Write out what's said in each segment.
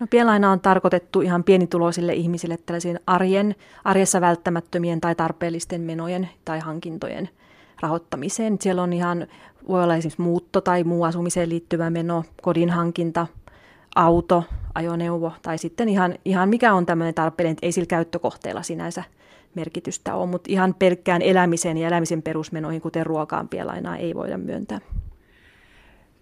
No pienlaina on tarkoitettu ihan pienituloisille ihmisille tällaisiin arjen, arjessa välttämättömien tai tarpeellisten menojen tai hankintojen rahoittamiseen. Siellä on ihan, voi olla esimerkiksi muutto tai muu asumiseen liittyvä meno, kodin hankinta, auto, ajoneuvo tai sitten ihan, ihan mikä on tämmöinen tarpeellinen, ei sillä käyttökohteella sinänsä merkitystä ole, mutta ihan pelkkään elämisen ja elämisen perusmenoihin, kuten ruokaan pienlainaa, ei voida myöntää.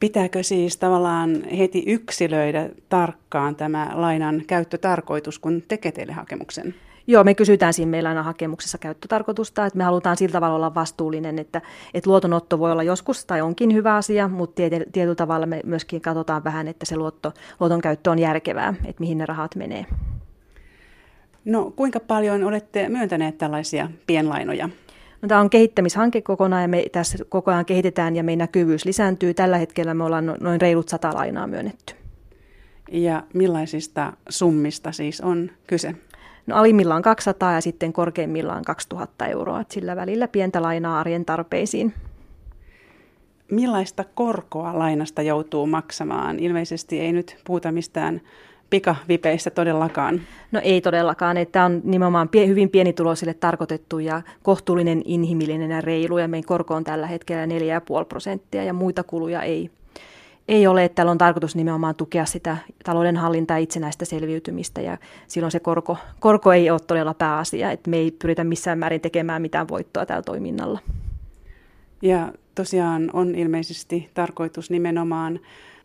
Pitääkö siis tavallaan heti yksilöidä tarkkaan tämä lainan käyttötarkoitus, kun tekee teille hakemuksen? Joo, me kysytään siinä meillä aina hakemuksessa käyttötarkoitusta, että me halutaan sillä tavalla olla vastuullinen, että, että luotonotto voi olla joskus tai onkin hyvä asia, mutta tietyllä tavalla me myöskin katsotaan vähän, että se luotto, luoton käyttö on järkevää, että mihin ne rahat menee. No kuinka paljon olette myöntäneet tällaisia pienlainoja? No, tämä on kehittämishanke kokonaan ja me tässä koko ajan kehitetään ja meidän näkyvyys lisääntyy. Tällä hetkellä me ollaan no, noin reilut sata lainaa myönnetty. Ja millaisista summista siis on kyse? No alimmillaan 200 ja sitten korkeimmillaan 2000 euroa. Että sillä välillä pientä lainaa arjen tarpeisiin. Millaista korkoa lainasta joutuu maksamaan? Ilmeisesti ei nyt puhuta mistään pikavipeistä todellakaan? No ei todellakaan, että on nimenomaan pie, hyvin pienituloisille tarkoitettu ja kohtuullinen, inhimillinen ja reilu ja meidän korko on tällä hetkellä 4,5 prosenttia ja muita kuluja ei, ei ole, että täällä on tarkoitus nimenomaan tukea sitä talouden hallintaa itsenäistä selviytymistä ja silloin se korko, korko ei ole todella pääasia, että me ei pyritä missään määrin tekemään mitään voittoa tällä toiminnalla. Ja tosiaan on ilmeisesti tarkoitus nimenomaan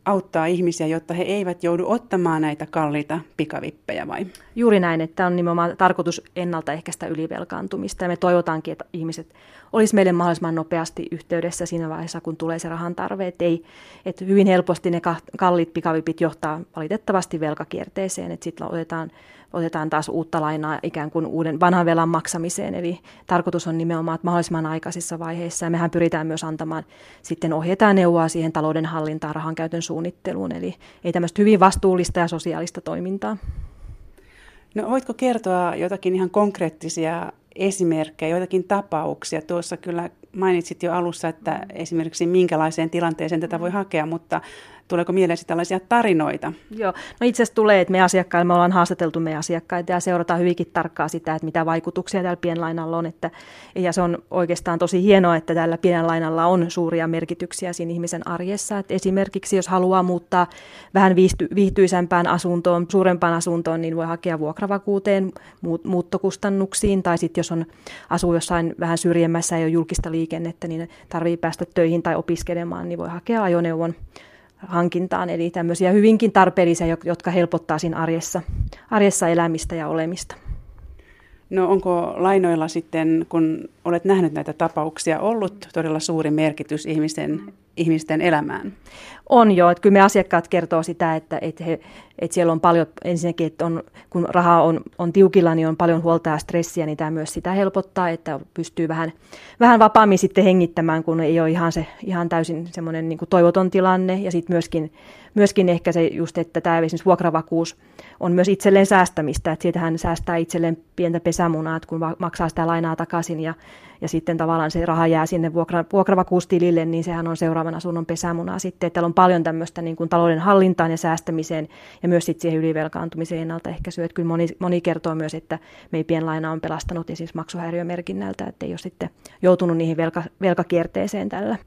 auttaa ihmisiä, jotta he eivät joudu ottamaan näitä kalliita pikavippejä vai? Juuri näin, että on nimenomaan tarkoitus ennaltaehkäistä ylivelkaantumista ja me toivotaankin, että ihmiset olisi meille mahdollisimman nopeasti yhteydessä siinä vaiheessa, kun tulee se rahan tarve. Että, ei, että hyvin helposti ne kalliit pikavipit johtaa valitettavasti velkakierteeseen, että sitten otetaan otetaan taas uutta lainaa ikään kuin uuden vanhan velan maksamiseen. Eli tarkoitus on nimenomaan, että mahdollisimman aikaisissa vaiheissa. Ja mehän pyritään myös antamaan sitten ohjeita ja neuvoa siihen talouden hallintaan, rahan käytön suunnitteluun. Eli ei tämmöistä hyvin vastuullista ja sosiaalista toimintaa. No voitko kertoa jotakin ihan konkreettisia esimerkkejä, joitakin tapauksia? Tuossa kyllä mainitsit jo alussa, että esimerkiksi minkälaiseen tilanteeseen tätä voi hakea, mutta Tuleeko mieleen tällaisia tarinoita? Joo, no itse asiassa tulee, että me asiakkaille, me ollaan haastateltu meidän asiakkaita ja seurataan hyvinkin tarkkaa sitä, että mitä vaikutuksia tällä pienlainalla on. Että, ja se on oikeastaan tosi hienoa, että tällä pienlainalla on suuria merkityksiä siinä ihmisen arjessa. Että esimerkiksi jos haluaa muuttaa vähän viihty, viihtyisämpään asuntoon, suurempaan asuntoon, niin voi hakea vuokravakuuteen, muuttokustannuksiin tai sitten jos on asuu jossain vähän syrjemmässä ja ei ole julkista liikennettä, niin tarvii päästä töihin tai opiskelemaan, niin voi hakea ajoneuvon hankintaan. Eli tämmöisiä hyvinkin tarpeellisia, jotka helpottaa siinä arjessa, arjessa elämistä ja olemista. No onko lainoilla sitten, kun olet nähnyt näitä tapauksia, ollut todella suuri merkitys ihmisten, ihmisten elämään? On jo, että kyllä me asiakkaat kertoo sitä, että, että, he, että siellä on paljon, ensinnäkin, että on, kun raha on, on tiukilla, niin on paljon huolta ja stressiä, niin tämä myös sitä helpottaa, että pystyy vähän, vähän vapaammin sitten hengittämään, kun ei ole ihan, se, ihan täysin semmoinen niin kuin toivoton tilanne ja sitten myöskin, myöskin ehkä se just, että tämä esimerkiksi vuokravakuus on myös itselleen säästämistä, että siitä hän säästää itselleen pientä pesämunaa, että kun maksaa sitä lainaa takaisin ja ja sitten tavallaan se raha jää sinne vuokra, vuokravakuustilille, niin sehän on seuraavan asunnon pesämunaa sitten. Että täällä on paljon tämmöistä niin kuin talouden hallintaan ja säästämiseen ja myös sitten siihen ylivelkaantumiseen ennaltaehkäisyyn. Että kyllä moni, moni kertoo myös, että meidän pienlaina on pelastanut esimerkiksi maksuhäiriömerkinnältä, että ei ole sitten joutunut niihin velka, velkakierteeseen tällä.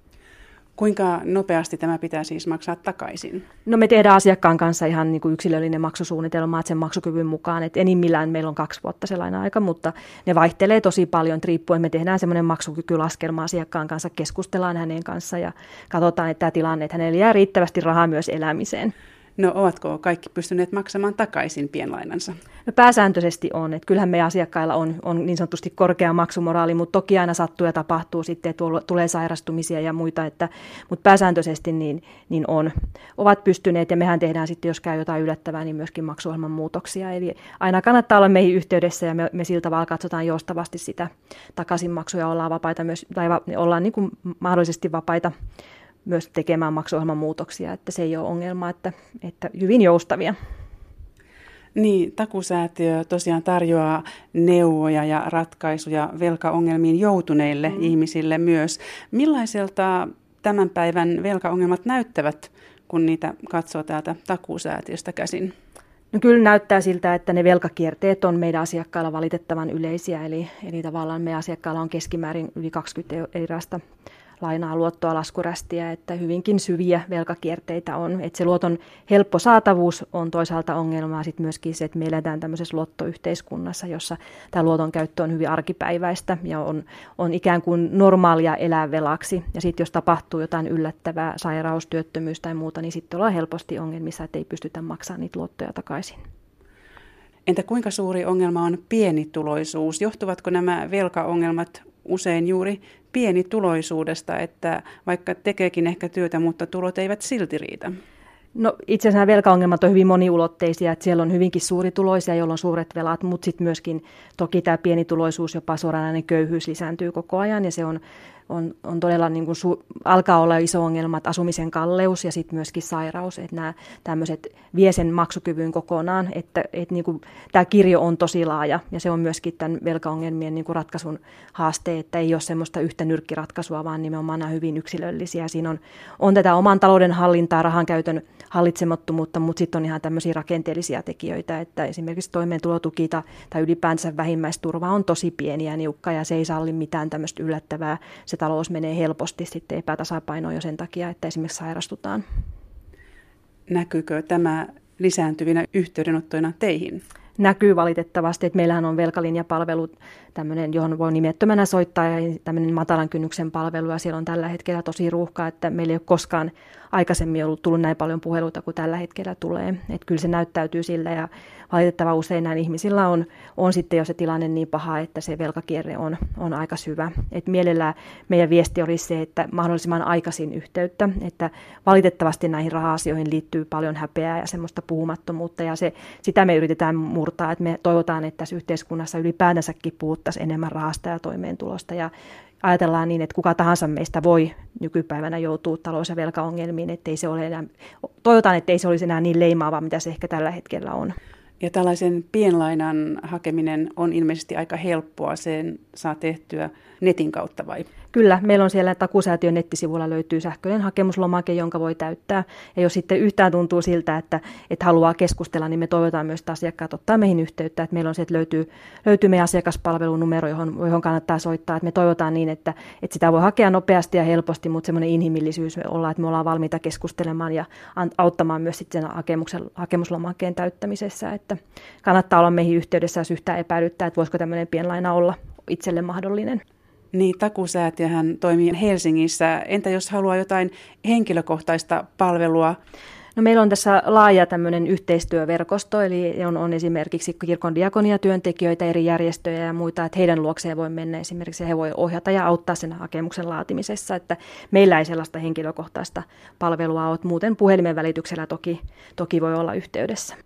Kuinka nopeasti tämä pitää siis maksaa takaisin? No me tehdään asiakkaan kanssa ihan niin kuin yksilöllinen maksusuunnitelma, että sen maksukyvyn mukaan, että enimmillään meillä on kaksi vuotta se aika, mutta ne vaihtelee tosi paljon riippuen. Me tehdään semmoinen maksukykylaskelma asiakkaan kanssa, keskustellaan hänen kanssa ja katsotaan, että tämä tilanne, että hänelle jää riittävästi rahaa myös elämiseen. No ovatko kaikki pystyneet maksamaan takaisin pienlainansa? No pääsääntöisesti on. Että kyllähän meidän asiakkailla on, on niin sanotusti korkea maksumoraali, mutta toki aina sattuu ja tapahtuu sitten, että tulee sairastumisia ja muita. Että, mutta pääsääntöisesti niin, niin on. Ovat pystyneet ja mehän tehdään sitten, jos käy jotain yllättävää, niin myöskin maksuohjelman muutoksia. Eli aina kannattaa olla meihin yhteydessä ja me, me siltä tavalla katsotaan joustavasti sitä takaisinmaksuja, ollaan vapaita myös, tai va, ollaan niin kuin mahdollisesti vapaita myös tekemään maksuohjelman muutoksia, että se ei ole ongelma, että, että hyvin joustavia. Niin, takusäätiö tosiaan tarjoaa neuvoja ja ratkaisuja velkaongelmiin joutuneille mm. ihmisille myös. Millaiselta tämän päivän velkaongelmat näyttävät, kun niitä katsoo täältä takuusäätiöstä käsin? No kyllä näyttää siltä, että ne velkakierteet on meidän asiakkailla valitettavan yleisiä, eli, eli tavallaan meidän asiakkailla on keskimäärin yli 20 erilaista lainaa, luottoa, laskurästiä, että hyvinkin syviä velkakierteitä on. Että se luoton helppo saatavuus on toisaalta ongelmaa, sitten myöskin se, että me eletään tämmöisessä luottoyhteiskunnassa, jossa tämä luoton käyttö on hyvin arkipäiväistä ja on, on ikään kuin normaalia elää velaksi. Ja sitten jos tapahtuu jotain yllättävää, sairaus, työttömyys tai muuta, niin sitten ollaan helposti ongelmissa, että ei pystytä maksamaan niitä luottoja takaisin. Entä kuinka suuri ongelma on pienituloisuus? Johtuvatko nämä velkaongelmat usein juuri pienituloisuudesta, että vaikka tekeekin ehkä työtä, mutta tulot eivät silti riitä? No itse asiassa nämä velkaongelmat on hyvin moniulotteisia, että siellä on hyvinkin suurituloisia, joilla on suuret velat, mutta sitten myöskin toki tämä pienituloisuus, jopa suoranainen köyhyys lisääntyy koko ajan ja se on on, on todella niin kuin su, alkaa olla iso ongelma, että asumisen kalleus ja sitten myöskin sairaus, että nämä tämmöiset vie sen maksukyvyn kokonaan, että, että niin kuin, tämä kirjo on tosi laaja ja se on myöskin tämän velkaongelmien niin kuin ratkaisun haaste, että ei ole semmoista yhtä nyrkkiratkaisua, vaan nimenomaan nämä hyvin yksilöllisiä. Siinä on, on tätä oman talouden hallintaa, rahan käytön hallitsemattomuutta, mutta sitten on ihan tämmöisiä rakenteellisia tekijöitä, että esimerkiksi toimeentulotuki tai ylipäänsä vähimmäisturva on tosi pieni ja niukka ja se ei salli mitään tämmöistä yllättävää se talous menee helposti sitten epätasapainoon jo sen takia, että esimerkiksi sairastutaan. Näkyykö tämä lisääntyvinä yhteydenottoina teihin? näkyy valitettavasti, että meillähän on velkalinjapalvelu, tämmöinen, johon voi nimettömänä soittaa ja tämmöinen matalan kynnyksen palvelu ja siellä on tällä hetkellä tosi ruuhkaa, että meillä ei ole koskaan aikaisemmin ollut tullut näin paljon puheluita kuin tällä hetkellä tulee. Että kyllä se näyttäytyy sillä ja valitettava usein näin ihmisillä on, on sitten jo se tilanne niin paha, että se velkakierre on, on aika syvä. Et mielellään meidän viesti olisi se, että mahdollisimman aikaisin yhteyttä, että valitettavasti näihin raha-asioihin liittyy paljon häpeää ja semmoista puhumattomuutta ja se, sitä me yritetään murtaa, että me toivotaan, että tässä yhteiskunnassa ylipäätänsäkin puhuttaisiin enemmän rahasta ja toimeentulosta ja ajatellaan niin, että kuka tahansa meistä voi nykypäivänä joutua talous- ja velkaongelmiin, ettei se ole enää, toivotaan, että ei se olisi enää niin leimaavaa, mitä se ehkä tällä hetkellä on. Ja tällaisen pienlainan hakeminen on ilmeisesti aika helppoa. Sen saa tehtyä netin kautta vai? Kyllä, meillä on siellä takusäätiön nettisivulla löytyy sähköinen hakemuslomake, jonka voi täyttää. Ja jos sitten yhtään tuntuu siltä, että, että haluaa keskustella, niin me toivotaan myös, että asiakkaat ottaa meihin yhteyttä. Että meillä on se, että löytyy, löytyy meidän asiakaspalvelunumero, johon, johon kannattaa soittaa. Että me toivotaan niin, että, että sitä voi hakea nopeasti ja helposti, mutta semmoinen inhimillisyys olla, että me ollaan valmiita keskustelemaan ja auttamaan myös sitten sen hakemuksen, hakemuslomakkeen täyttämisessä. Että kannattaa olla meihin yhteydessä, jos yhtään epäilyttää, että voisiko tämmöinen pienlaina olla itselle mahdollinen. Niin, takusäätiöhän toimii Helsingissä. Entä jos haluaa jotain henkilökohtaista palvelua? No meillä on tässä laaja tämmöinen yhteistyöverkosto, eli on, on esimerkiksi kirkon diakoniatyöntekijöitä, eri järjestöjä ja muita, että heidän luokseen voi mennä esimerkiksi, he voi ohjata ja auttaa sen hakemuksen laatimisessa, että meillä ei sellaista henkilökohtaista palvelua ole, muuten puhelimen välityksellä toki, toki voi olla yhteydessä.